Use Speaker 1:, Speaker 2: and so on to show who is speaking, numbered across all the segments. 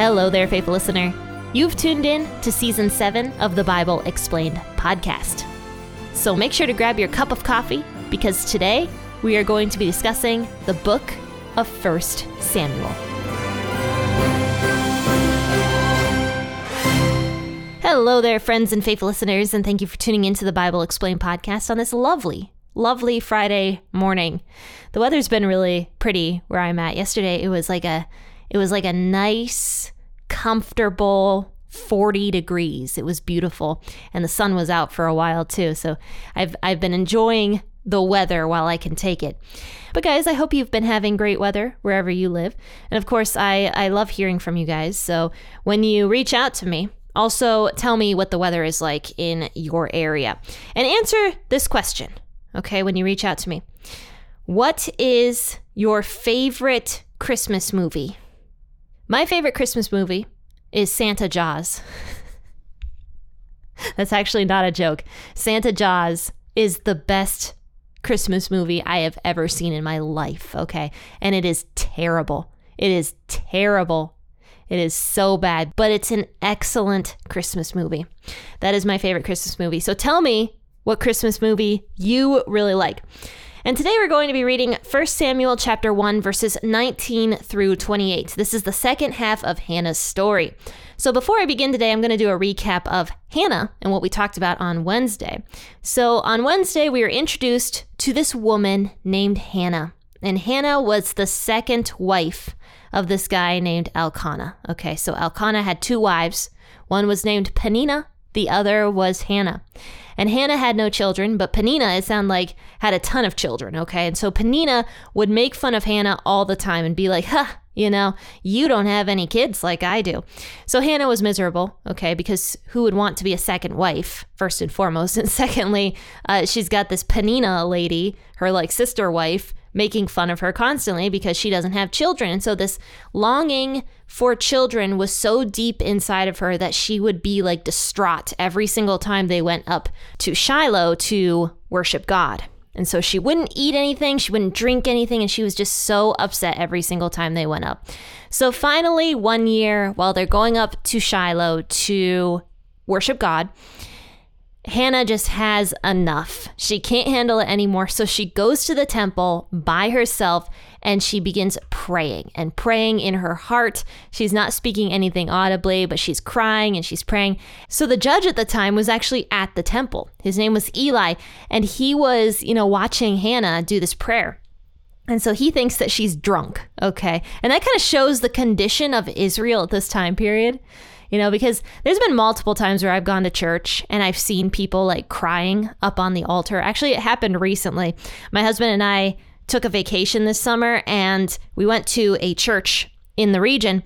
Speaker 1: Hello there, faithful listener. You've tuned in to season seven of the Bible Explained podcast. So make sure to grab your cup of coffee because today we are going to be discussing the book of 1 Samuel. Hello there, friends and faithful listeners, and thank you for tuning into the Bible Explained podcast on this lovely, lovely Friday morning. The weather's been really pretty where I'm at. Yesterday it was like a it was like a nice, comfortable 40 degrees. It was beautiful and the sun was out for a while too. So I've I've been enjoying the weather while I can take it. But guys, I hope you've been having great weather wherever you live. And of course, I I love hearing from you guys. So when you reach out to me, also tell me what the weather is like in your area and answer this question. Okay, when you reach out to me. What is your favorite Christmas movie? My favorite Christmas movie is Santa Jaws. That's actually not a joke. Santa Jaws is the best Christmas movie I have ever seen in my life, okay? And it is terrible. It is terrible. It is so bad, but it's an excellent Christmas movie. That is my favorite Christmas movie. So tell me what Christmas movie you really like. And today we're going to be reading 1 Samuel chapter 1 verses 19 through 28. This is the second half of Hannah's story. So before I begin today, I'm going to do a recap of Hannah and what we talked about on Wednesday. So on Wednesday, we were introduced to this woman named Hannah. And Hannah was the second wife of this guy named Elkanah. Okay, so Elkanah had two wives. One was named Penina, the other was Hannah. And Hannah had no children, but Panina, it sounded like, had a ton of children, okay? And so Panina would make fun of Hannah all the time and be like, huh, you know, you don't have any kids like I do. So Hannah was miserable, okay, because who would want to be a second wife, first and foremost? And secondly, uh, she's got this Panina lady, her like sister wife, making fun of her constantly because she doesn't have children. And so this longing for children was so deep inside of her that she would be like distraught every single time they went up to Shiloh to worship God. And so she wouldn't eat anything, she wouldn't drink anything, and she was just so upset every single time they went up. So finally, one year, while they're going up to Shiloh to worship God, Hannah just has enough. She can't handle it anymore. So she goes to the temple by herself and she begins praying and praying in her heart. She's not speaking anything audibly, but she's crying and she's praying. So the judge at the time was actually at the temple. His name was Eli, and he was, you know, watching Hannah do this prayer. And so he thinks that she's drunk. Okay. And that kind of shows the condition of Israel at this time period you know, because there's been multiple times where I've gone to church and I've seen people like crying up on the altar. Actually, it happened recently. My husband and I took a vacation this summer and we went to a church in the region.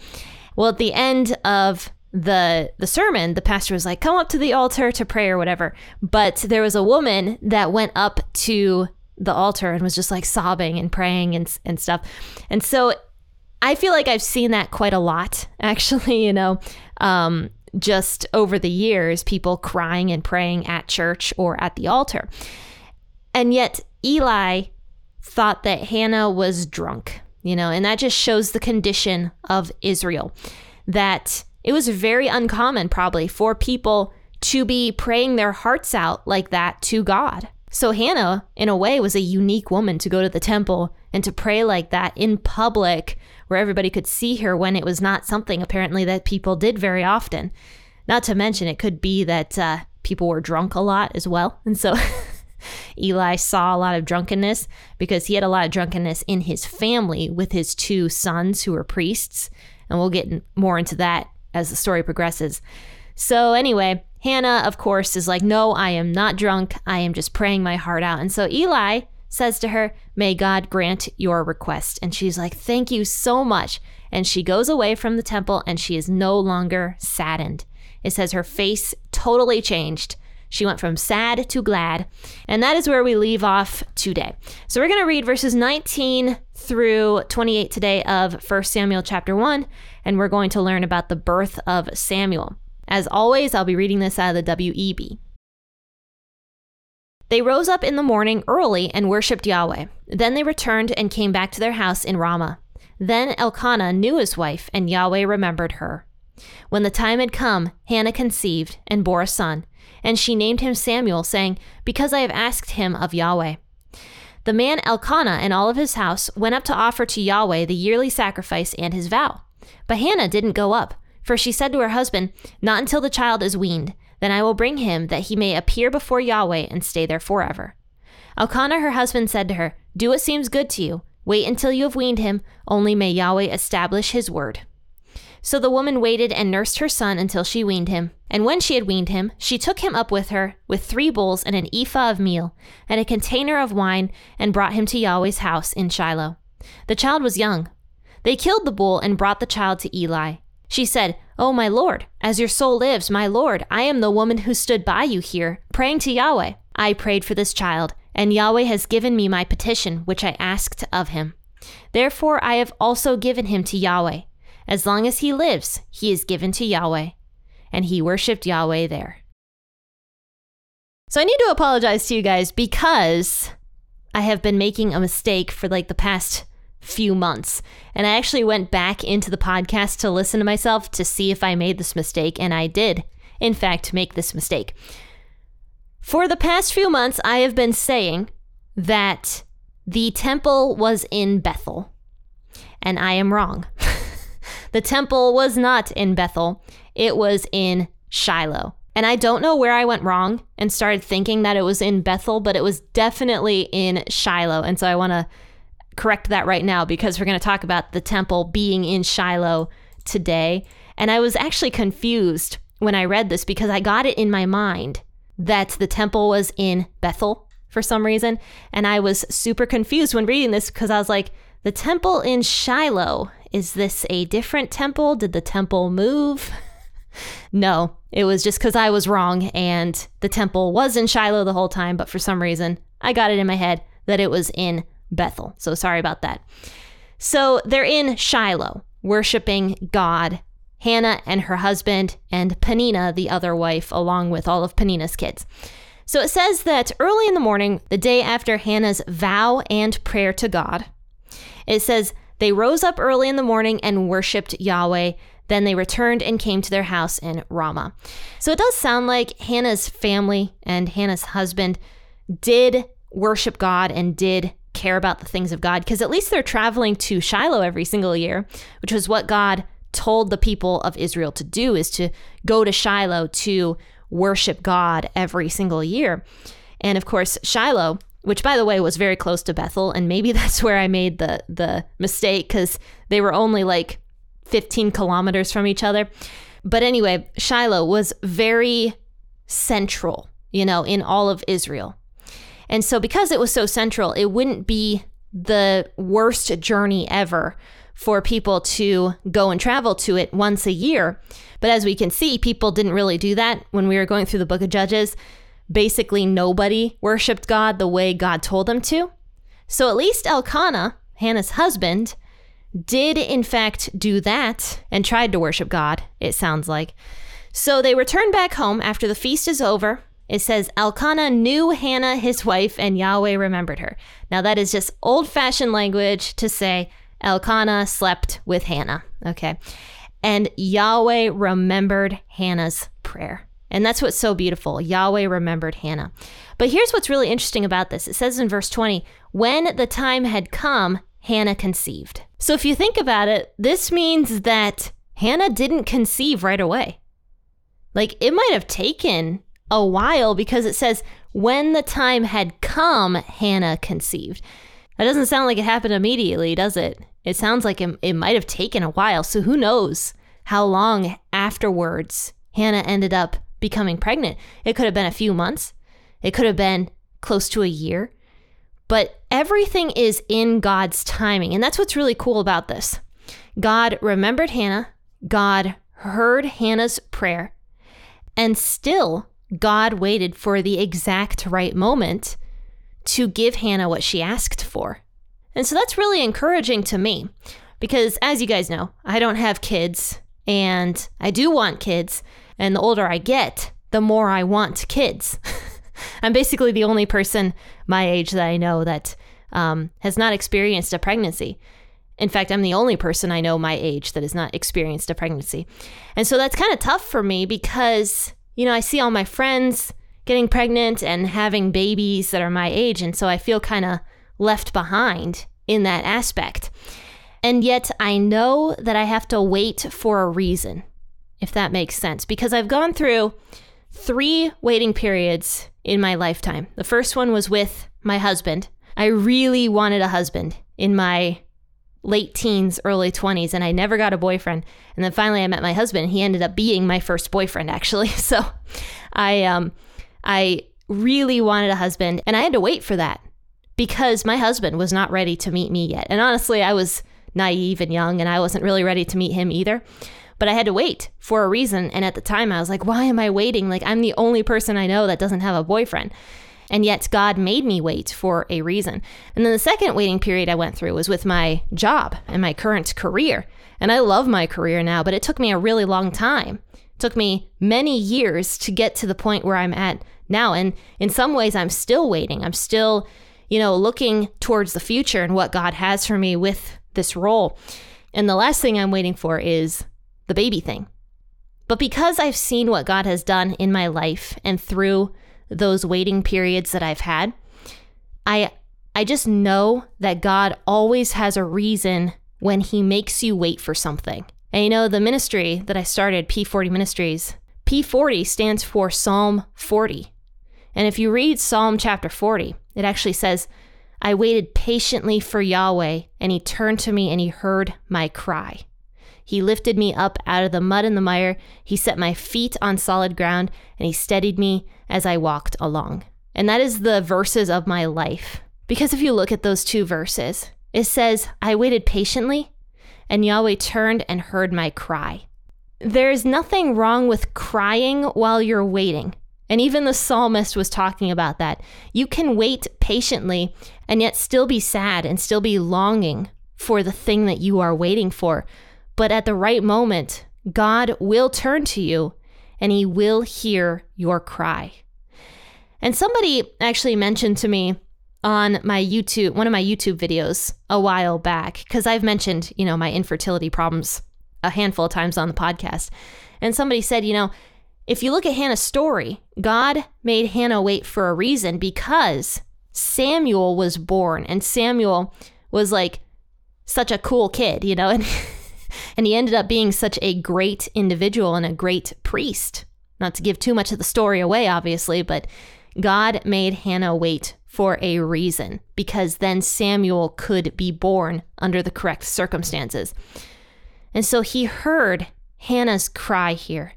Speaker 1: Well, at the end of the the sermon, the pastor was like, "Come up to the altar to pray or whatever." But there was a woman that went up to the altar and was just like sobbing and praying and and stuff. And so I feel like I've seen that quite a lot, actually, you know, um, just over the years, people crying and praying at church or at the altar. And yet, Eli thought that Hannah was drunk, you know, and that just shows the condition of Israel. That it was very uncommon, probably, for people to be praying their hearts out like that to God. So Hannah, in a way, was a unique woman to go to the temple and to pray like that in public where everybody could see her when it was not something apparently that people did very often. Not to mention, it could be that uh, people were drunk a lot as well. And so Eli saw a lot of drunkenness because he had a lot of drunkenness in his family with his two sons who were priests. And we'll get more into that as the story progresses. So, anyway, Hannah, of course, is like, No, I am not drunk. I am just praying my heart out. And so Eli says to her, May God grant your request. And she's like, Thank you so much. And she goes away from the temple and she is no longer saddened. It says her face totally changed. She went from sad to glad. And that is where we leave off today. So we're going to read verses 19 through 28 today of 1 Samuel chapter 1, and we're going to learn about the birth of Samuel. As always, I'll be reading this out of the WEB. They rose up in the morning early and worshipped Yahweh. Then they returned and came back to their house in Ramah. Then Elkanah knew his wife, and Yahweh remembered her. When the time had come, Hannah conceived and bore a son, and she named him Samuel, saying, Because I have asked him of Yahweh. The man Elkanah and all of his house went up to offer to Yahweh the yearly sacrifice and his vow. But Hannah didn't go up, for she said to her husband, Not until the child is weaned, then I will bring him, that he may appear before Yahweh and stay there forever. Elkanah her husband said to her, Do what seems good to you. Wait until you have weaned him, only may Yahweh establish his word. So the woman waited and nursed her son until she weaned him. And when she had weaned him, she took him up with her, with three bulls and an ephah of meal, and a container of wine, and brought him to Yahweh's house in Shiloh. The child was young. They killed the bull and brought the child to Eli. She said, Oh, my Lord, as your soul lives, my Lord, I am the woman who stood by you here, praying to Yahweh. I prayed for this child, and Yahweh has given me my petition, which I asked of him. Therefore I have also given him to Yahweh. As long as he lives, he is given to Yahweh. And he worshiped Yahweh there. So I need to apologize to you guys because I have been making a mistake for like the past few months. And I actually went back into the podcast to listen to myself to see if I made this mistake. And I did, in fact, make this mistake. For the past few months, I have been saying that the temple was in Bethel. And I am wrong. The temple was not in Bethel, it was in Shiloh. And I don't know where I went wrong and started thinking that it was in Bethel, but it was definitely in Shiloh. And so I want to correct that right now because we're going to talk about the temple being in Shiloh today. And I was actually confused when I read this because I got it in my mind that the temple was in Bethel for some reason. And I was super confused when reading this because I was like, the temple in Shiloh is this a different temple? Did the temple move? no, it was just because I was wrong and the temple was in Shiloh the whole time, but for some reason I got it in my head that it was in Bethel. So sorry about that. So they're in Shiloh, worshiping God. Hannah and her husband, and Panina, the other wife, along with all of Panina's kids. So it says that early in the morning, the day after Hannah's vow and prayer to God, it says they rose up early in the morning and worshiped Yahweh. Then they returned and came to their house in Ramah. So it does sound like Hannah's family and Hannah's husband did worship God and did care about the things of God because at least they're traveling to Shiloh every single year, which was what God told the people of Israel to do is to go to Shiloh to worship God every single year. And of course, Shiloh which by the way was very close to Bethel and maybe that's where I made the the mistake cuz they were only like 15 kilometers from each other. But anyway, Shiloh was very central, you know, in all of Israel. And so because it was so central, it wouldn't be the worst journey ever for people to go and travel to it once a year. But as we can see, people didn't really do that when we were going through the book of Judges basically nobody worshiped God the way God told them to. So at least Elkanah, Hannah's husband, did in fact do that and tried to worship God, it sounds like. So they return back home after the feast is over. It says Elkanah knew Hannah, his wife, and Yahweh remembered her. Now that is just old fashioned language to say Elkanah slept with Hannah. Okay. And Yahweh remembered Hannah's prayer. And that's what's so beautiful. Yahweh remembered Hannah. But here's what's really interesting about this it says in verse 20, when the time had come, Hannah conceived. So if you think about it, this means that Hannah didn't conceive right away. Like it might have taken a while because it says, when the time had come, Hannah conceived. That doesn't sound like it happened immediately, does it? It sounds like it, it might have taken a while. So who knows how long afterwards Hannah ended up becoming pregnant. It could have been a few months, it could have been close to a year, but everything is in God's timing. And that's what's really cool about this. God remembered Hannah, God heard Hannah's prayer, and still God waited for the exact right moment to give Hannah what she asked for. And so that's really encouraging to me because, as you guys know, I don't have kids and I do want kids. And the older I get, the more I want kids. I'm basically the only person my age that I know that um, has not experienced a pregnancy. In fact, I'm the only person I know my age that has not experienced a pregnancy. And so that's kind of tough for me because, you know, I see all my friends getting pregnant and having babies that are my age. And so I feel kind of left behind in that aspect. And yet I know that I have to wait for a reason, if that makes sense, because I've gone through three waiting periods in my lifetime. The first one was with my husband. I really wanted a husband in my late teens, early 20s, and I never got a boyfriend. And then finally I met my husband. He ended up being my first boyfriend, actually. So I, um, I really wanted a husband, and I had to wait for that because my husband was not ready to meet me yet. And honestly, I was naive and young, and I wasn't really ready to meet him either. But I had to wait for a reason. And at the time, I was like, why am I waiting? Like, I'm the only person I know that doesn't have a boyfriend. And yet, God made me wait for a reason. And then the second waiting period I went through was with my job and my current career. And I love my career now, but it took me a really long time. It took me many years to get to the point where I'm at now. And in some ways, I'm still waiting. I'm still, you know, looking towards the future and what God has for me with this role. And the last thing I'm waiting for is the baby thing. But because I've seen what God has done in my life and through those waiting periods that I've had, I I just know that God always has a reason when he makes you wait for something. And you know, the ministry that I started, P40 Ministries, P40 stands for Psalm 40. And if you read Psalm chapter 40, it actually says, I waited patiently for Yahweh, and he turned to me and he heard my cry. He lifted me up out of the mud and the mire. He set my feet on solid ground, and he steadied me as I walked along. And that is the verses of my life. Because if you look at those two verses, it says, I waited patiently, and Yahweh turned and heard my cry. There is nothing wrong with crying while you're waiting. And even the psalmist was talking about that. You can wait patiently and yet still be sad and still be longing for the thing that you are waiting for. But at the right moment, God will turn to you and he will hear your cry. And somebody actually mentioned to me on my YouTube, one of my YouTube videos a while back, because I've mentioned, you know, my infertility problems a handful of times on the podcast. And somebody said, you know, if you look at Hannah's story, God made Hannah wait for a reason because Samuel was born and Samuel was like such a cool kid, you know, and and he ended up being such a great individual and a great priest. Not to give too much of the story away, obviously, but God made Hannah wait for a reason because then Samuel could be born under the correct circumstances. And so he heard Hannah's cry here.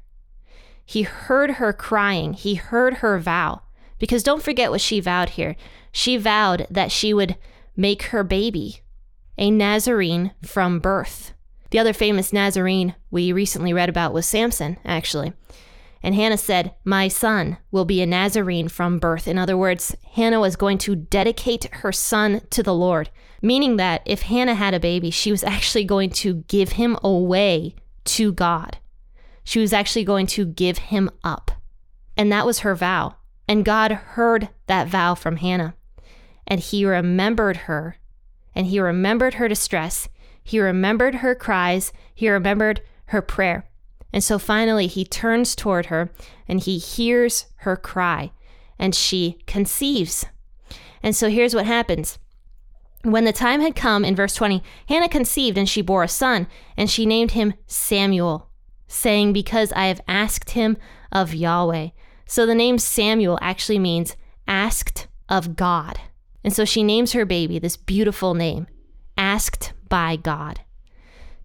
Speaker 1: He heard her crying, he heard her vow. Because don't forget what she vowed here. She vowed that she would make her baby a Nazarene from birth. The other famous Nazarene we recently read about was Samson, actually. And Hannah said, My son will be a Nazarene from birth. In other words, Hannah was going to dedicate her son to the Lord, meaning that if Hannah had a baby, she was actually going to give him away to God. She was actually going to give him up. And that was her vow. And God heard that vow from Hannah. And he remembered her. And he remembered her distress. He remembered her cries, he remembered her prayer. And so finally, he turns toward her and he hears her cry, and she conceives. And so here's what happens. When the time had come, in verse 20, Hannah conceived and she bore a son, and she named him Samuel, saying, Because I have asked him of Yahweh. So the name Samuel actually means asked of God. And so she names her baby this beautiful name, asked by God.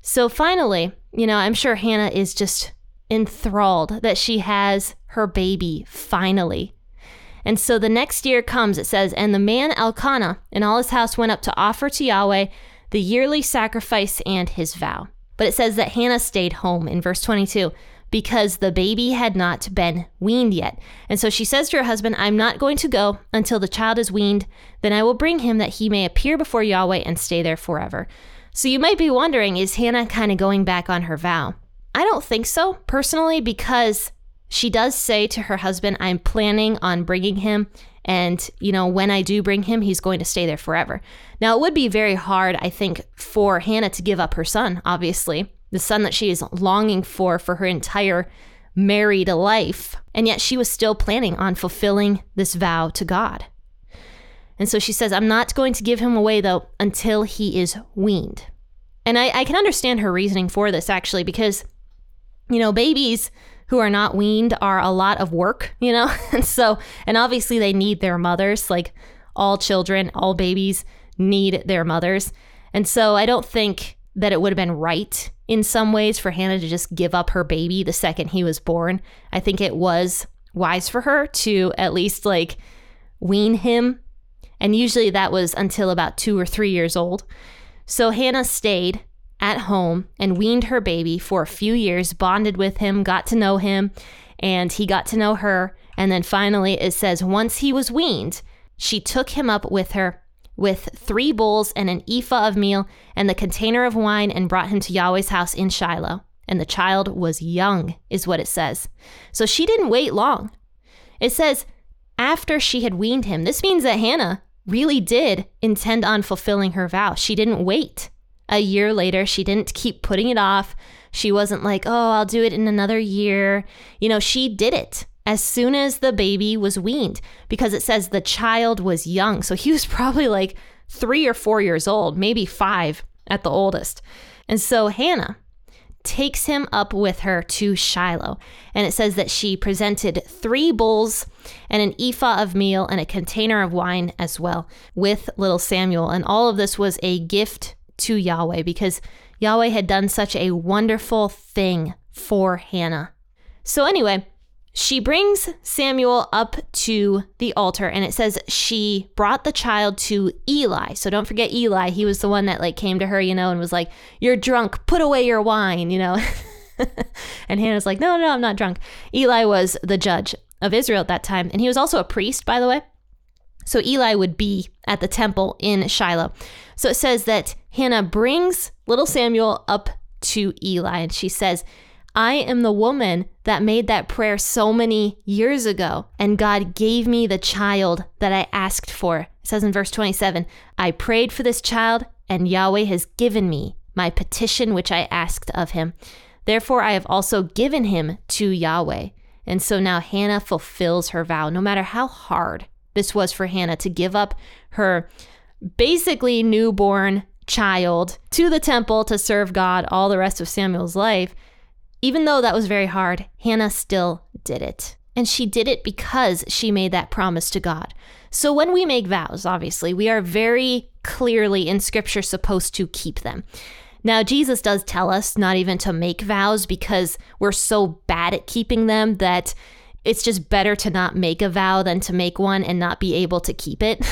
Speaker 1: So finally, you know, I'm sure Hannah is just enthralled that she has her baby finally. And so the next year comes, it says, And the man Elkanah and all his house went up to offer to Yahweh the yearly sacrifice and his vow. But it says that Hannah stayed home in verse 22 because the baby had not been weaned yet. And so she says to her husband, I'm not going to go until the child is weaned. Then I will bring him that he may appear before Yahweh and stay there forever. So you might be wondering is Hannah kind of going back on her vow? I don't think so, personally, because she does say to her husband, I'm planning on bringing him And, you know, when I do bring him, he's going to stay there forever. Now, it would be very hard, I think, for Hannah to give up her son, obviously, the son that she is longing for for her entire married life. And yet she was still planning on fulfilling this vow to God. And so she says, I'm not going to give him away, though, until he is weaned. And I, I can understand her reasoning for this, actually, because, you know, babies who are not weaned are a lot of work, you know? and so, and obviously they need their mothers, like all children, all babies need their mothers. And so I don't think that it would have been right in some ways for Hannah to just give up her baby the second he was born. I think it was wise for her to at least like wean him. And usually that was until about two or three years old. So Hannah stayed at home and weaned her baby for a few years, bonded with him, got to know him, and he got to know her. And then finally, it says, once he was weaned, she took him up with her with three bowls and an ephah of meal and the container of wine and brought him to Yahweh's house in Shiloh. And the child was young, is what it says. So she didn't wait long. It says, after she had weaned him. This means that Hannah really did intend on fulfilling her vow. She didn't wait. A year later, she didn't keep putting it off. She wasn't like, oh, I'll do it in another year. You know, she did it as soon as the baby was weaned because it says the child was young. So he was probably like three or four years old, maybe five at the oldest. And so Hannah takes him up with her to Shiloh. And it says that she presented three bowls and an ephah of meal and a container of wine as well with little Samuel. And all of this was a gift to Yahweh because Yahweh had done such a wonderful thing for Hannah. So, anyway, she brings Samuel up to the altar and it says she brought the child to Eli. So don't forget Eli. He was the one that like came to her, you know, and was like, "You're drunk. Put away your wine," you know. and Hannah's like, "No, no, I'm not drunk." Eli was the judge of Israel at that time, and he was also a priest, by the way. So Eli would be at the temple in Shiloh. So it says that Hannah brings little Samuel up to Eli and she says, I am the woman that made that prayer so many years ago, and God gave me the child that I asked for. It says in verse 27 I prayed for this child, and Yahweh has given me my petition which I asked of him. Therefore, I have also given him to Yahweh. And so now Hannah fulfills her vow, no matter how hard this was for Hannah to give up her basically newborn child to the temple to serve God all the rest of Samuel's life. Even though that was very hard, Hannah still did it. And she did it because she made that promise to God. So when we make vows, obviously, we are very clearly in scripture supposed to keep them. Now, Jesus does tell us not even to make vows because we're so bad at keeping them that it's just better to not make a vow than to make one and not be able to keep it.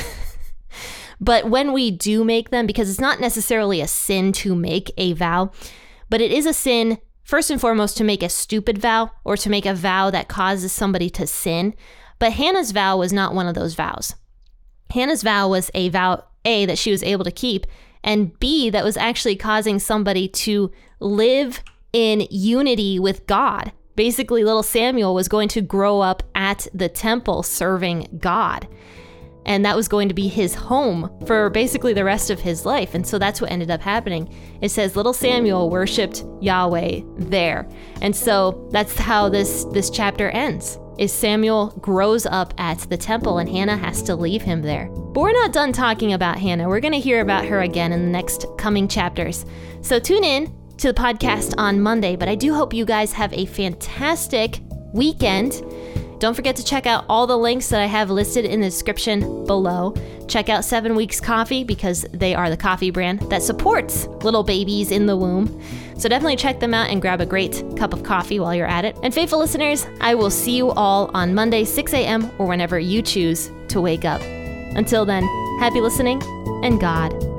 Speaker 1: but when we do make them, because it's not necessarily a sin to make a vow, but it is a sin First and foremost, to make a stupid vow or to make a vow that causes somebody to sin. But Hannah's vow was not one of those vows. Hannah's vow was a vow, A, that she was able to keep, and B, that was actually causing somebody to live in unity with God. Basically, little Samuel was going to grow up at the temple serving God and that was going to be his home for basically the rest of his life. And so that's what ended up happening. It says little Samuel worshiped Yahweh there. And so that's how this this chapter ends. Is Samuel grows up at the temple and Hannah has to leave him there. But we're not done talking about Hannah. We're going to hear about her again in the next coming chapters. So tune in to the podcast on Monday, but I do hope you guys have a fantastic weekend. Don't forget to check out all the links that I have listed in the description below. Check out Seven Weeks Coffee because they are the coffee brand that supports little babies in the womb. So definitely check them out and grab a great cup of coffee while you're at it. And faithful listeners, I will see you all on Monday, 6 a.m., or whenever you choose to wake up. Until then, happy listening and God